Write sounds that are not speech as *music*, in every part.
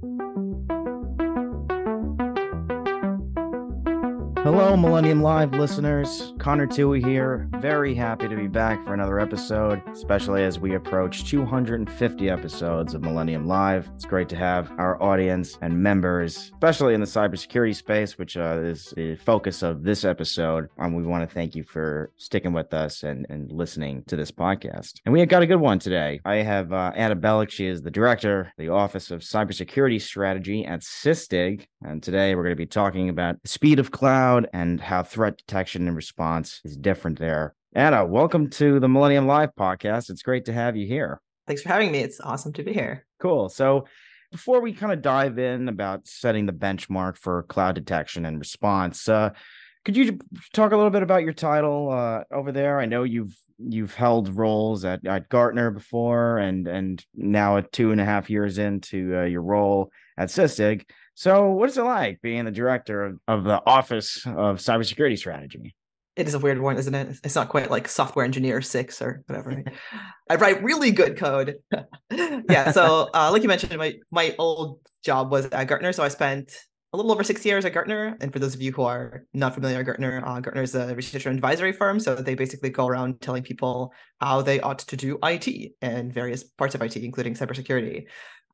Thank you. Hello, Millennium Live listeners. Connor Tui here. Very happy to be back for another episode, especially as we approach 250 episodes of Millennium Live. It's great to have our audience and members, especially in the cybersecurity space, which uh, is the focus of this episode. And we want to thank you for sticking with us and, and listening to this podcast. And we have got a good one today. I have uh, Anna Belak. She is the director, the Office of Cybersecurity Strategy at Sysdig. And today we're going to be talking about speed of cloud and how threat detection and response is different there. Anna, welcome to the Millennium Live podcast. It's great to have you here. Thanks for having me. It's awesome to be here. Cool. So, before we kind of dive in about setting the benchmark for cloud detection and response, uh, could you talk a little bit about your title uh, over there? I know you've you've held roles at, at Gartner before, and and now at two and a half years into uh, your role at Sysdig. So, what is it like being the director of, of the Office of Cybersecurity Strategy? It is a weird one, isn't it? It's not quite like software engineer six or whatever. *laughs* I write really good code. *laughs* yeah. So, uh, like you mentioned, my my old job was at Gartner, so I spent a little over six years at Gartner. And for those of you who are not familiar, Gartner, uh, Gartner is a research and advisory firm. So they basically go around telling people how they ought to do IT and various parts of IT, including cybersecurity.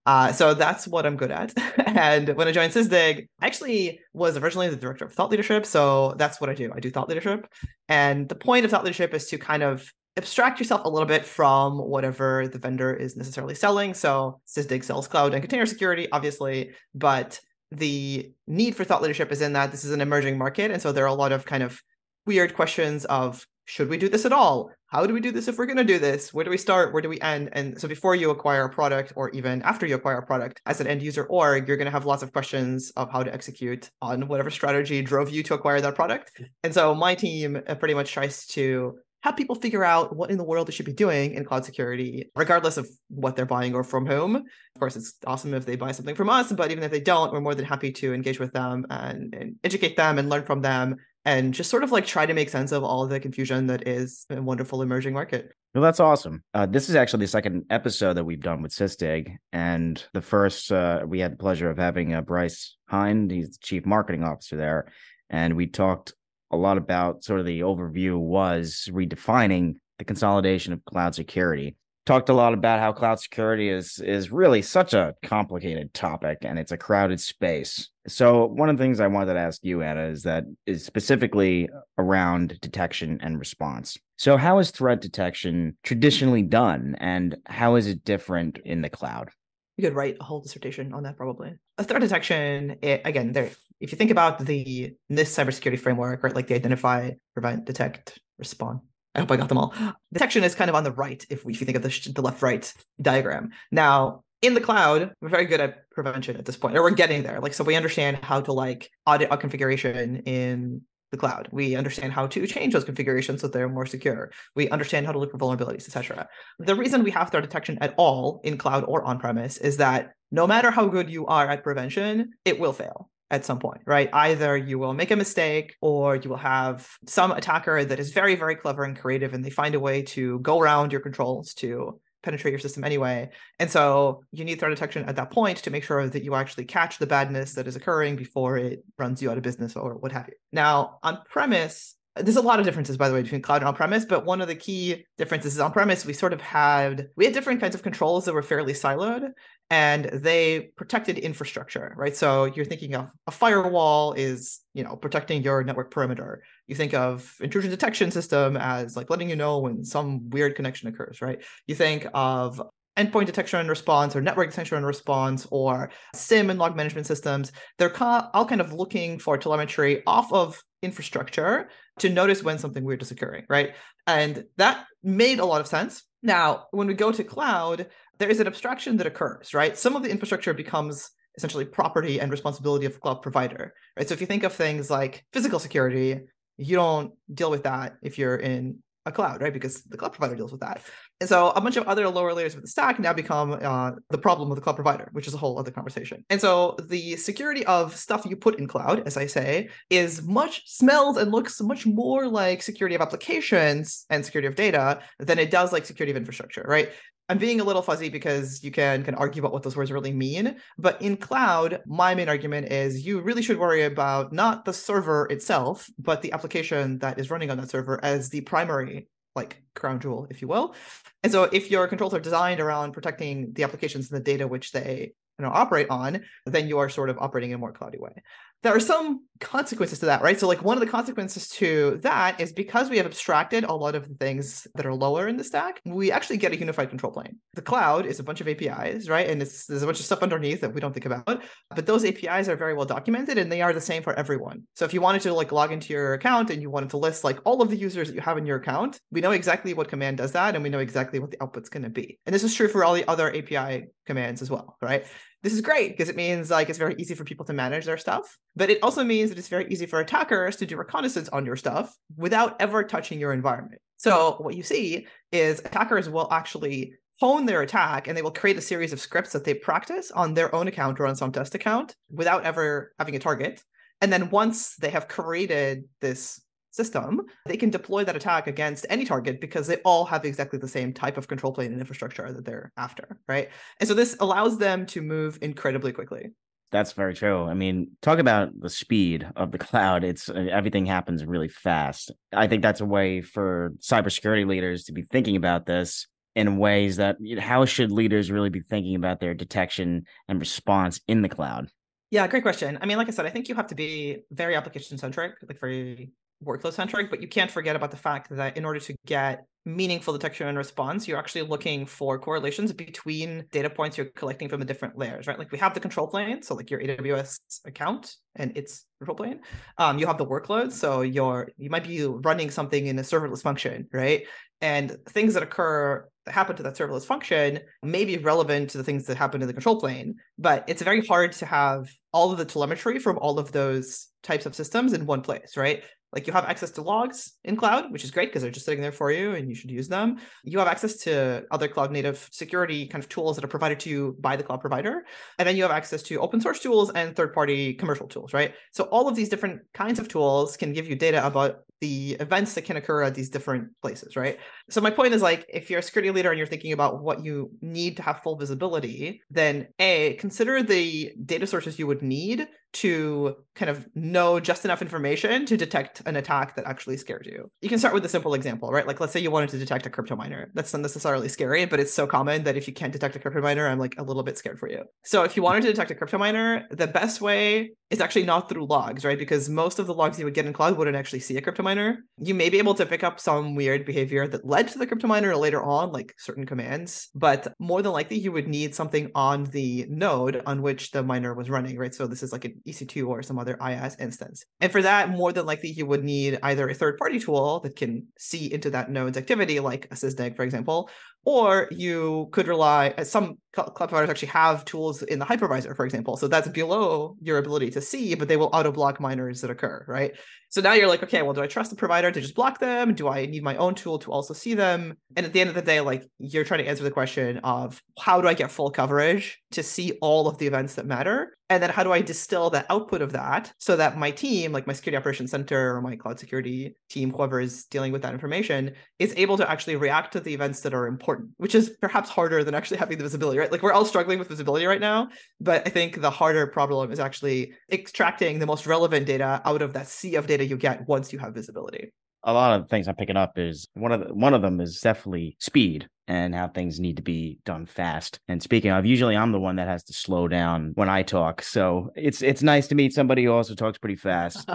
Uh, so that's what I'm good at. *laughs* and when I joined Sysdig, I actually was originally the director of thought leadership. So that's what I do. I do thought leadership. And the point of thought leadership is to kind of abstract yourself a little bit from whatever the vendor is necessarily selling. So Sysdig sells cloud and container security, obviously, but the need for thought leadership is in that this is an emerging market. And so there are a lot of kind of weird questions of should we do this at all? How do we do this if we're going to do this? Where do we start? Where do we end? And so before you acquire a product, or even after you acquire a product as an end user org, you're going to have lots of questions of how to execute on whatever strategy drove you to acquire that product. And so my team uh, pretty much tries to have people figure out what in the world they should be doing in cloud security, regardless of what they're buying or from whom. Of course, it's awesome if they buy something from us, but even if they don't, we're more than happy to engage with them and, and educate them and learn from them and just sort of like try to make sense of all of the confusion that is a wonderful emerging market. Well, that's awesome. Uh, this is actually the second episode that we've done with Sysdig. And the first, uh, we had the pleasure of having uh, Bryce Hind. He's the chief marketing officer there. And we talked a lot about sort of the overview was redefining the consolidation of cloud security talked a lot about how cloud security is is really such a complicated topic and it's a crowded space. So one of the things I wanted to ask you, Anna, is that is specifically around detection and response. So how is threat detection traditionally done and how is it different in the cloud? You could write a whole dissertation on that probably. A threat detection, it, again, there if you think about the this cybersecurity framework, right, like the identify, prevent, detect, respond I hope I got them all. Detection is kind of on the right if, we, if you think of the, the left right diagram. Now, in the cloud, we're very good at prevention at this point, or we're getting there. Like, so we understand how to like audit a configuration in the cloud. We understand how to change those configurations so they're more secure. We understand how to look for vulnerabilities, etc. The reason we have threat detection at all in cloud or on premise is that no matter how good you are at prevention, it will fail at some point, right? Either you will make a mistake or you will have some attacker that is very, very clever and creative and they find a way to go around your controls to penetrate your system anyway. And so you need threat detection at that point to make sure that you actually catch the badness that is occurring before it runs you out of business or what have you. Now, on premise, there's a lot of differences by the way between cloud and on-premise but one of the key differences is on-premise we sort of had we had different kinds of controls that were fairly siloed and they protected infrastructure right? So you're thinking of a firewall is you know protecting your network perimeter. You think of intrusion detection system as like letting you know when some weird connection occurs right? You think of endpoint detection and response or network detection and response or SIEM and log management systems, they're all kind of looking for telemetry off of infrastructure to notice when something weird is occurring, right? And that made a lot of sense. Now, when we go to cloud, there is an abstraction that occurs, right? Some of the infrastructure becomes essentially property and responsibility of cloud provider, right? So if you think of things like physical security, you don't deal with that if you're in a cloud, right? Because the cloud provider deals with that. And so a bunch of other lower layers of the stack now become uh, the problem of the cloud provider, which is a whole other conversation. And so the security of stuff you put in cloud, as I say, is much smells and looks much more like security of applications and security of data than it does like security of infrastructure, right? I'm being a little fuzzy because you can can argue about what those words really mean. But in cloud, my main argument is you really should worry about not the server itself, but the application that is running on that server as the primary like crown jewel, if you will. And so if your controls are designed around protecting the applications and the data which they you know operate on, then you are sort of operating in a more cloudy way there are some consequences to that, right? So, like, one of the consequences to that is because we have abstracted a lot of the things that are lower in the stack, we actually get a unified control plane. The cloud is a bunch of APIs, right? And it's, there's a bunch of stuff underneath that we don't think about, but those APIs are very well documented and they are the same for everyone. So, if you wanted to like log into your account and you wanted to list like all of the users that you have in your account, we know exactly what command does that and we know exactly what the output's going to be. And this is true for all the other API commands as well, right? This is great because it means like it's very easy for people to manage their stuff but it also means that it's very easy for attackers to do reconnaissance on your stuff without ever touching your environment. So what you see is attackers will actually hone their attack and they will create a series of scripts that they practice on their own account or on some test account without ever having a target. And then once they have created this system, they can deploy that attack against any target because they all have exactly the same type of control plane and infrastructure that they're after, right? And so this allows them to move incredibly quickly. That's very true. I mean, talk about the speed of the *laughs* cloud. It's uh, everything happens really fast. I think that's a way for cybersecurity leaders to be thinking about this in ways that how should leaders really be thinking about their detection and response in the cloud? Yeah, great question. I mean, like I said, I think you have to be very application centric, like very workload centric, but you can't forget about the fact that in order to get meaningful detection and response, you're actually looking for correlations between data points you're collecting from the different layers, right? Like we have the control plane, so like your AWS account and its control plane. Um, you have the workload, so you're you might be running something in a serverless function, right? And things that occur that happen to that serverless function may be relevant to the things that happen in the control plane, but it's very hard to have all of the telemetry from all of those types of systems in one place, right? Like you have access to logs in cloud, which is great because they're just sitting there for you and you should use them. You have access to other cloud native security kind of tools that are provided to you by the cloud provider. And then you have access to open source tools and third party commercial tools, right? So all of these different kinds of tools can give you data about the events that can occur at these different places, right? So my point is like if you're a security leader and you're thinking about what you need to have full visibility, then A, consider the data sources you would need to kind of know just enough information to detect an attack that actually scares you. You can start with a simple example, right? Like let's say you wanted to detect a crypto miner. That's not necessarily scary, but it's so common that if you can't detect a crypto miner, I'm like a little bit scared for you. So if you wanted to detect a crypto miner, the best way is actually not through logs, right? Because most of the logs you would get in cloud wouldn't actually see a crypto miner. You may be able to pick up some weird behavior that led to the crypto miner later on, like certain commands, but more than likely you would need something on the node on which the miner was running, right? So this is like an EC2 or some other IaaS instance. And for that, more than likely, you would need either a third party tool that can see into that node's activity, like a sysdig, for example, or you could rely, uh, some cloud providers actually have tools in the hypervisor, for example. So that's below your ability to see, but they will auto block miners that occur, right? So now you're like, okay, well, do I trust the provider to just block them? Do I need my own tool to also see them? And at the end of the day, like you're trying to answer the question of how do I get full coverage to see all of the events that matter? And then how do I distill the output of that so that my team, like my security operations center or my cloud security team, whoever is dealing with that information, is able to actually react to the events that are important, which is perhaps harder than actually having the visibility, right? Like we're all struggling with visibility right now, but I think the harder problem is actually extracting the most relevant data out of that sea of data you get once you have visibility. A lot of things I'm picking up is one of the, one of them is definitely speed and how things need to be done fast. And speaking of, usually I'm the one that has to slow down when I talk. So it's it's nice to meet somebody who also talks pretty fast.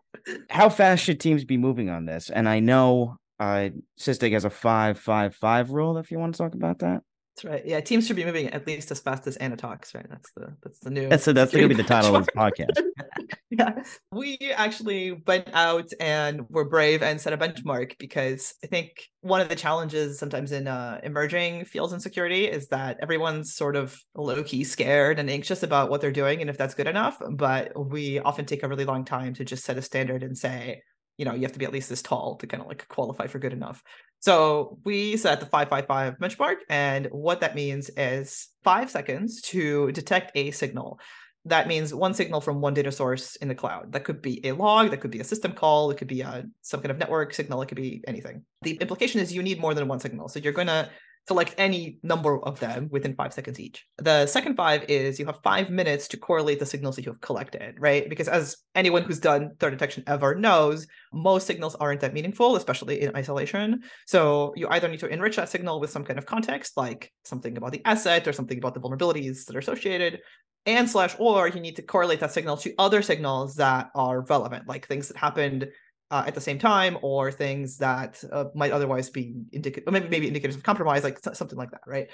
*laughs* how fast should teams be moving on this? And I know uh Sysdig has a five five five rule if you want to talk about that. That's right. Yeah, teams should be moving at least as fast as Anna talks. Right. That's the that's the new. That's that's gonna be the title of this *laughs* podcast. Yeah, we actually went out and were brave and set a benchmark because I think one of the challenges sometimes in uh, emerging fields in security is that everyone's sort of low key scared and anxious about what they're doing and if that's good enough. But we often take a really long time to just set a standard and say, you know you have to be at least this tall to kind of like qualify for good enough so we set the 555 benchmark and what that means is five seconds to detect a signal that means one signal from one data source in the cloud that could be a log that could be a system call it could be a some kind of network signal it could be anything the implication is you need more than one signal so you're going to select any number of them within five seconds each. The second five is you have five minutes to correlate the signals that you have collected, right? Because as anyone who's done threat detection ever knows, most signals aren't that meaningful, especially in isolation. So you either need to enrich that signal with some kind of context, like something about the asset or something about the vulnerabilities that are associated, and slash or you need to correlate that signal to other signals that are relevant like things that happened uh, at the same time or things that uh, might otherwise be indicative maybe, maybe indicators of compromise like something like that right?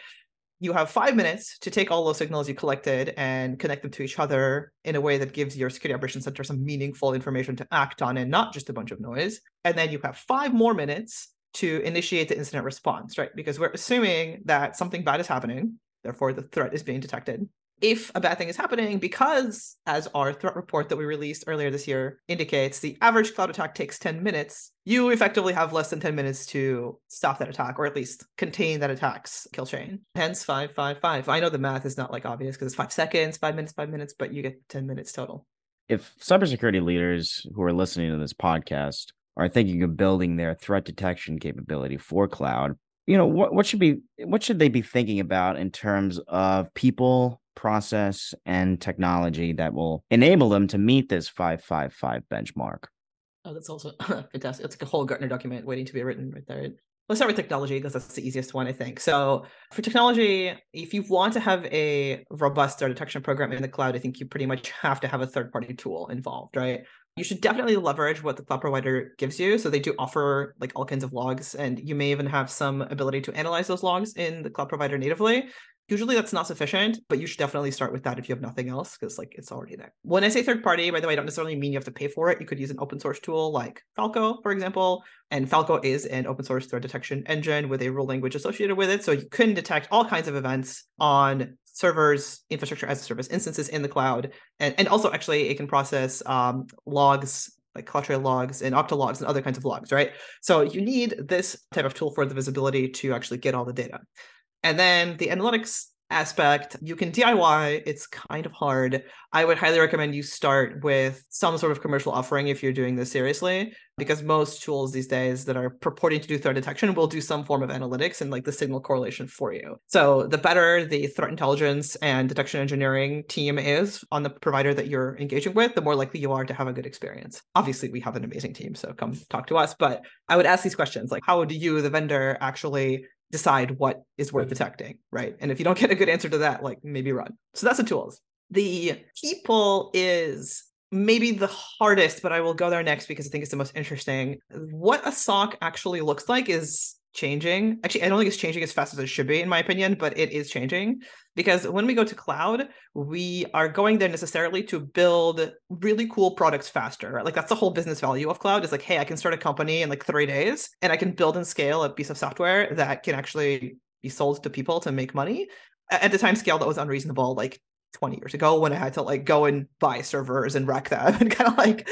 You have five minutes to take all those signals you collected and connect them to each other in a way that gives your security operations center some meaningful information to act on and not just a bunch of noise. And then you have five more minutes to initiate the incident response right? Because we're assuming that something bad is happening therefore the threat is being detected if a bad thing is happening because as our threat report that we released earlier this year indicates the average cloud attack takes 10 minutes you effectively have less than 10 minutes to stop that attack or at least contain that attack's kill chain. Hence 555 i know the math is not like obvious because it's five seconds five minutes five minutes but you get 10 minutes total. If cybersecurity leaders who are listening to this podcast are thinking of building their threat detection capability for cloud you know what what should be what should they be thinking about in terms of people process and technology that will enable them to meet this 555 benchmark. Oh, that's also *laughs* fantastic. It's like a whole Gartner document waiting to be written right there. Let's start with technology because that's the easiest one, I think. So, for technology, if you want to have a robust threat detection program in the cloud, I think you pretty much have to have a third party tool involved, right? You should definitely leverage what the cloud provider gives you. So, they do offer like all kinds of logs, and you may even have some ability to analyze those logs in the cloud provider natively. Usually that's not sufficient, but you should definitely start with that if you have nothing else, because like it's already there. When I say third party, by the way, I don't necessarily mean you have to pay for it. You could use an open source tool like Falco, for example. And Falco is an open source threat detection engine with a rule language associated with it. So you can detect all kinds of events on servers, infrastructure as a service instances in the cloud. And, and also actually it can process um, logs like CloudTrail logs and Okta logs and other kinds of logs, right? So you need this type of tool for the visibility to actually get all the data. And then the analytics aspect, you can DIY. It's kind of hard. I would highly recommend you start with some sort of commercial offering if you're doing this seriously, because most tools these days that are purporting to do threat detection will do some form of analytics and like the signal correlation for you. So the better the threat intelligence and detection engineering team is on the provider that you're engaging with, the more likely you are to have a good experience. Obviously, we have an amazing team, so come talk to us. But I would ask these questions like, how do you, the vendor, actually decide what is worth detecting, right? And if you don't get a good answer to that, like maybe run. So that's the tools. The people is maybe the hardest, but I will go there next because I think it's the most interesting. What a SOC actually looks like is changing. Actually, I don't think it's changing as fast as it should be, in my opinion, but it is changing because when we go to cloud, we are going there necessarily to build really cool products faster. Right? Like that's the whole business value of cloud is like, hey, I can start a company in like three days and I can build and scale a piece of software that can actually be sold to people to make money. At the time scale that was unreasonable, like 20 years ago when I had to like go and buy servers and wreck them *laughs* and kind of like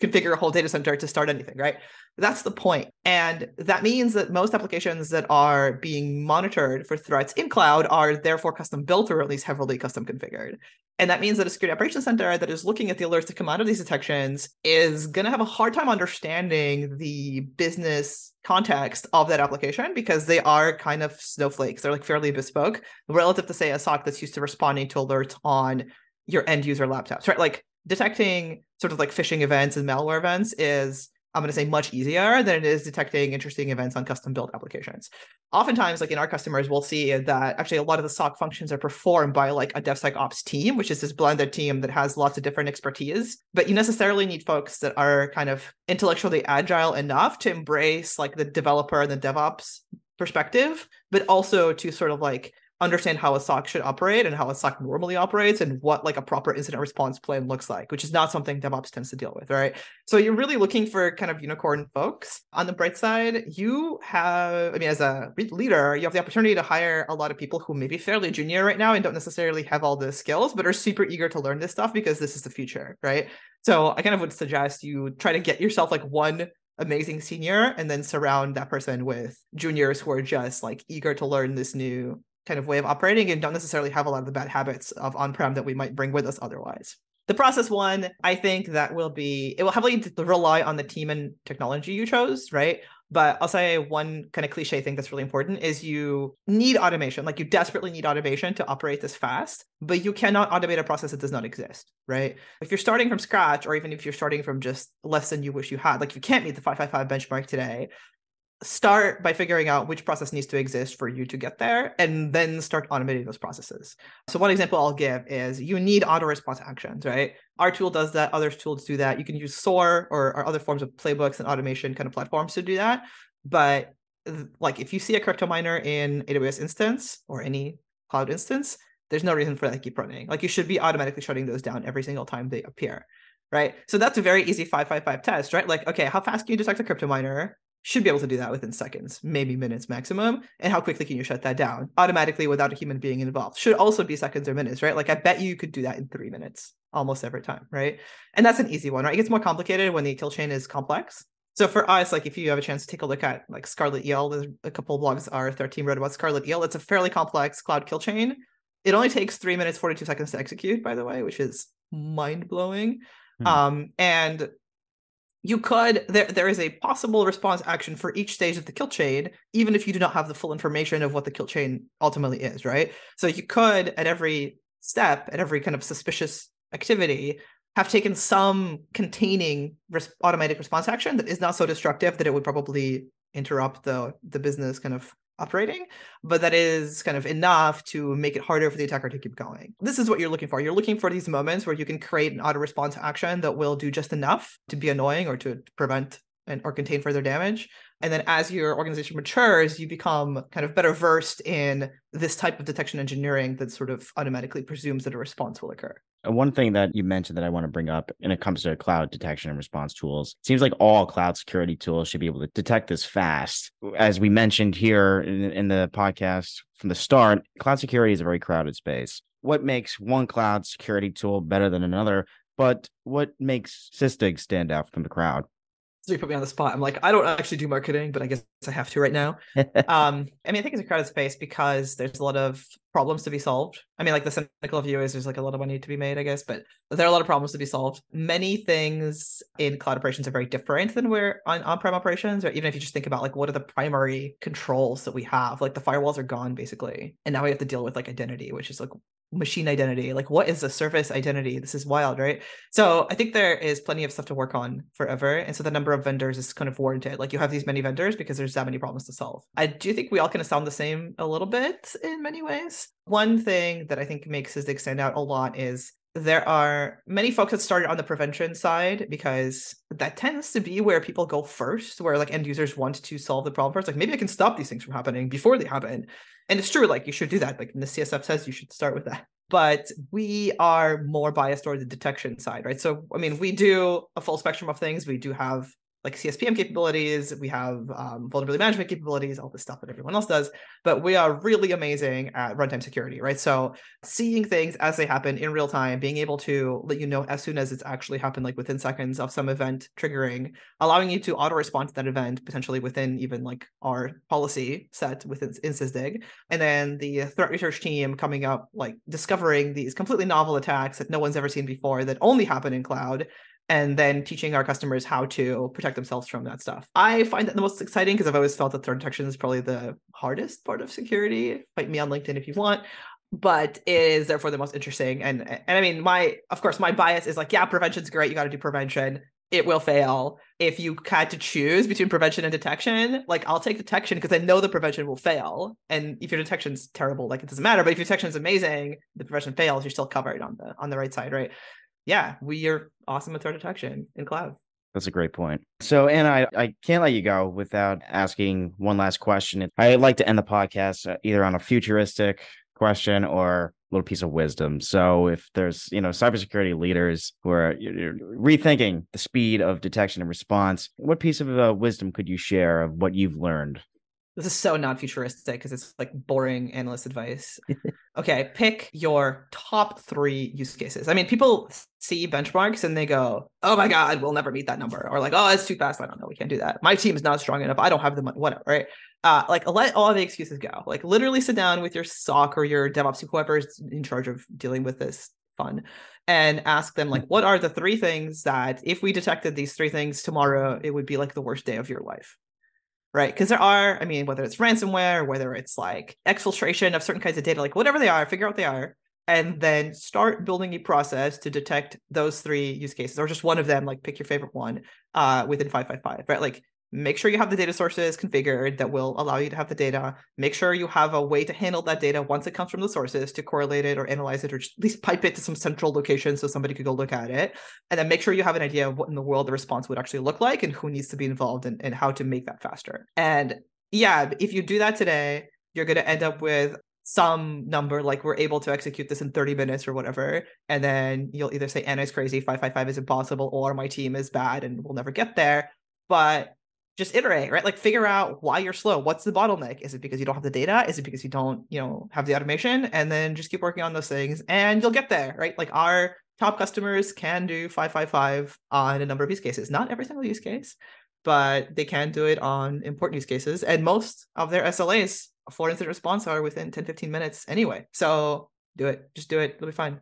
configure a whole data center to start anything, right? That's the point. And that means that most applications that are being monitored for threats in cloud are therefore custom built or at least heavily custom configured. And that means that a security operations center that is looking at the alerts that come out of these detections is going to have a hard time understanding the business context of that application because they are kind of snowflakes. They're like fairly bespoke relative to, say, a SOC that's used to responding to alerts on your end user laptops, right? Like detecting sort of like phishing events and malware events is I'm going to say much easier than it is detecting interesting events on custom built applications. Oftentimes, like in our customers, we'll see that actually a lot of the SOC functions are performed by like a DevSecOps team, which is this blended team that has lots of different expertise. But you necessarily need folks that are kind of intellectually agile enough to embrace like the developer and the DevOps perspective, but also to sort of like understand how a SOC should operate and how a SOC normally operates and what like a proper incident response plan looks like, which is not something DevOps tends to deal with, right? So you're really looking for kind of unicorn folks. On the bright side, you have, I mean, as a leader, you have the opportunity to hire a lot of people who may be fairly junior right now and don't necessarily have all the skills, but are super eager to learn this stuff because this is the future, right? So I kind of would suggest you try to get yourself like one amazing senior and then surround that person with juniors who are just like eager to learn this new kind of way of operating and don't necessarily have a lot of the bad habits of on-prem that we might bring with us otherwise. The process one, I think that will be it will heavily rely on the team and technology you chose, right? But I'll say one kind of cliche thing that's really important is you need automation. Like you desperately need automation to operate this fast, but you cannot automate a process that does not exist, right? If you're starting from scratch, or even if you're starting from just less than you wish you had, like you can't meet the 555 benchmark today, start by figuring out which process needs to exist for you to get there and then start automating those processes. So one example I'll give is you need auto response actions, right? Our tool does that, other tools do that. You can use SOAR or, or other forms of playbooks and automation kind of platforms to do that. But like if you see a crypto miner in AWS instance or any cloud instance, there's no reason for that to keep running. Like you should be automatically shutting those down every single time they appear. Right. So that's a very easy 555 test, right? Like, okay, how fast can you detect a crypto miner? Should be able to do that within seconds, maybe minutes maximum. And how quickly can you shut that down automatically without a human being involved? Should also be seconds or minutes, right? Like I bet you could do that in three minutes almost every time, right? And that's an easy one, right? It gets more complicated when the kill chain is complex. So for us, like if you have a chance to take a look at like SCARLETEEL, there's a couple blogs our third team wrote about SCARLETEEL. It's a fairly complex cloud kill chain. It only takes three minutes, 42 seconds to execute, by the way, which is mind blowing. Hmm. Um, and you could there there is a possible response action for each stage of the kill chain even if you do not have the full information of what the kill chain ultimately is right? So you could at every step at every kind of suspicious activity have taken some containing res- automatic response action that is not so destructive that it would probably interrupt the the business kind of operating, but that is kind of enough to make it harder for the attacker to keep going. This is what you're looking for. You're looking for these moments where you can create an auto response action that will do just enough to be annoying or to prevent and or contain further damage. And then as your organization matures, you become kind of better versed in this type of detection engineering that sort of automatically presumes that a response will occur. Uh, one thing that you mentioned that I want to bring up when it comes to cloud detection and response tools, seems like all cloud security tools should be able to detect this fast. As we mentioned here in, in the podcast from the start, cloud security is a very crowded space. What makes one cloud security tool better than another? But what makes Sysdig stand out from the crowd? So you put me on the spot. I'm like, I don't actually do marketing, but I guess I have to right now. *laughs* um, I mean, I think it's a crowded space because there's a lot of problems to be solved. I mean, like the cynical view is there's like a lot of money to be made, I guess, but there are a lot of problems to be solved. Many things in cloud operations are very different than where on on-prem operations, or even if you just think about like what are the primary controls that we have, like the firewalls are gone basically, and now we have to deal with like identity, which is like machine identity like what is a service identity? This is wild right? So i think there is plenty of stuff to work on forever and so the number of vendors is kind of warranted. Like you have these many vendors because there's that many problems to solve. I do think we all kind of sound the same a little bit in many ways. One thing that i think makes Sysdig stand out a lot is there are many folks that started on the prevention side because that tends to be where people go first, where like end users want to solve the problem first. Like maybe I can stop these things from happening before they happen. And it's true, like you should do that. Like the CSF says you should start with that. But we are more biased toward the detection side, right? So I mean, we do a full spectrum of things. We do have like CSPM capabilities, we have um, vulnerability management capabilities, all this stuff that everyone else does. But we are really amazing at runtime security, right? So seeing things as they happen in real time, being able to let you know as soon as it's actually happened, like within seconds of some event triggering, allowing you to auto respond to that event potentially within even like our policy set within in Sysdig. And then the threat research team coming up, like discovering these completely novel attacks that no one's ever seen before that only happen in cloud and then teaching our customers how to protect themselves from that stuff. I find that the most exciting because I've always felt that threat detection is probably the hardest part of security. Fight me on LinkedIn if you want. But is therefore the most interesting. And and I mean, my of course, my bias is like, yeah, prevention's great. You got to do prevention. It will fail. If you had to choose between prevention and detection, like I'll take detection because I know the prevention will fail. And if your detection's terrible, like it doesn't matter. But if your detection is amazing, the prevention fails, you're still covered on the on the right side, right? Yeah, we are awesome at threat detection in cloud. That's a great point. So, Anna, I, I can't let you go without asking one last question. I like to end the podcast uh, either on a futuristic question or a little piece of wisdom. So, if there's you know cybersecurity leaders who are rethinking the speed of detection and response, what piece of uh, wisdom could you share of what you've learned this is so non futuristic because it's like boring analyst advice. *laughs* okay, pick your top three use cases. I mean, people see benchmarks and they go, oh my God, we'll never meet that number. Or like, oh, it's too fast. I don't know. We can't do that. My team is not strong enough. I don't have the money, whatever, right? Uh, like, let all the excuses go. Like, literally sit down with your SOC or your DevOps, whoever is in charge of dealing with this fun and ask them like what are the three things that if we detected these three things tomorrow it would be like the worst day of your life right? Because there are, I mean, whether it's ransomware, whether it's like exfiltration of certain kinds of data, like whatever they are, figure out what they are, and then start building a process to detect those three use cases, or just one of them, like pick your favorite one uh, within 555, right? Like make sure you have the data sources configured that will allow you to have the data. Make sure you have a way to handle that data once it comes from the sources to correlate it or analyze it or at least pipe it to some central location so somebody could go look at it. And then make sure you have an idea of what in the world the response would actually look like and who needs to be involved and, and how to make that faster. And yeah, if you do that today, you're going to end up with some number like we're able to execute this in 30 minutes or whatever and then you'll either say anna is crazy 555 is impossible or my team is bad and we'll never get there but just iterate, right? Like figure out why you're slow. What's the bottleneck? Is it because you don't have the data? Is it because you don't, you know, have the automation? And then just keep working on those things and you'll get there, right? Like our top customers can do 555 on a number of use cases. Not every single use case, but they can do it on important use cases. And most of their SLAs for incident response are within 10, 15 minutes anyway. So do it. Just do it. It'll be fine.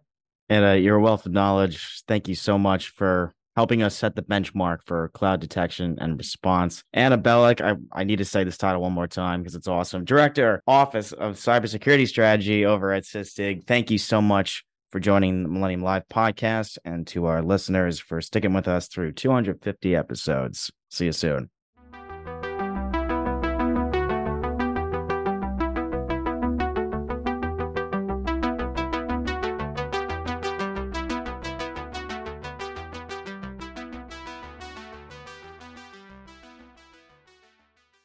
And uh, you're wealth of knowledge. Thank you so much for helping us set the benchmark for cloud detection and response. Anna Belak, I, I need to say this title one more time because it's awesome. Director, Office of Cybersecurity Strategy over at Sysdig. Thank you so much for joining the Millennium Live podcast and to our listeners for sticking with us through 250 episodes. See you soon.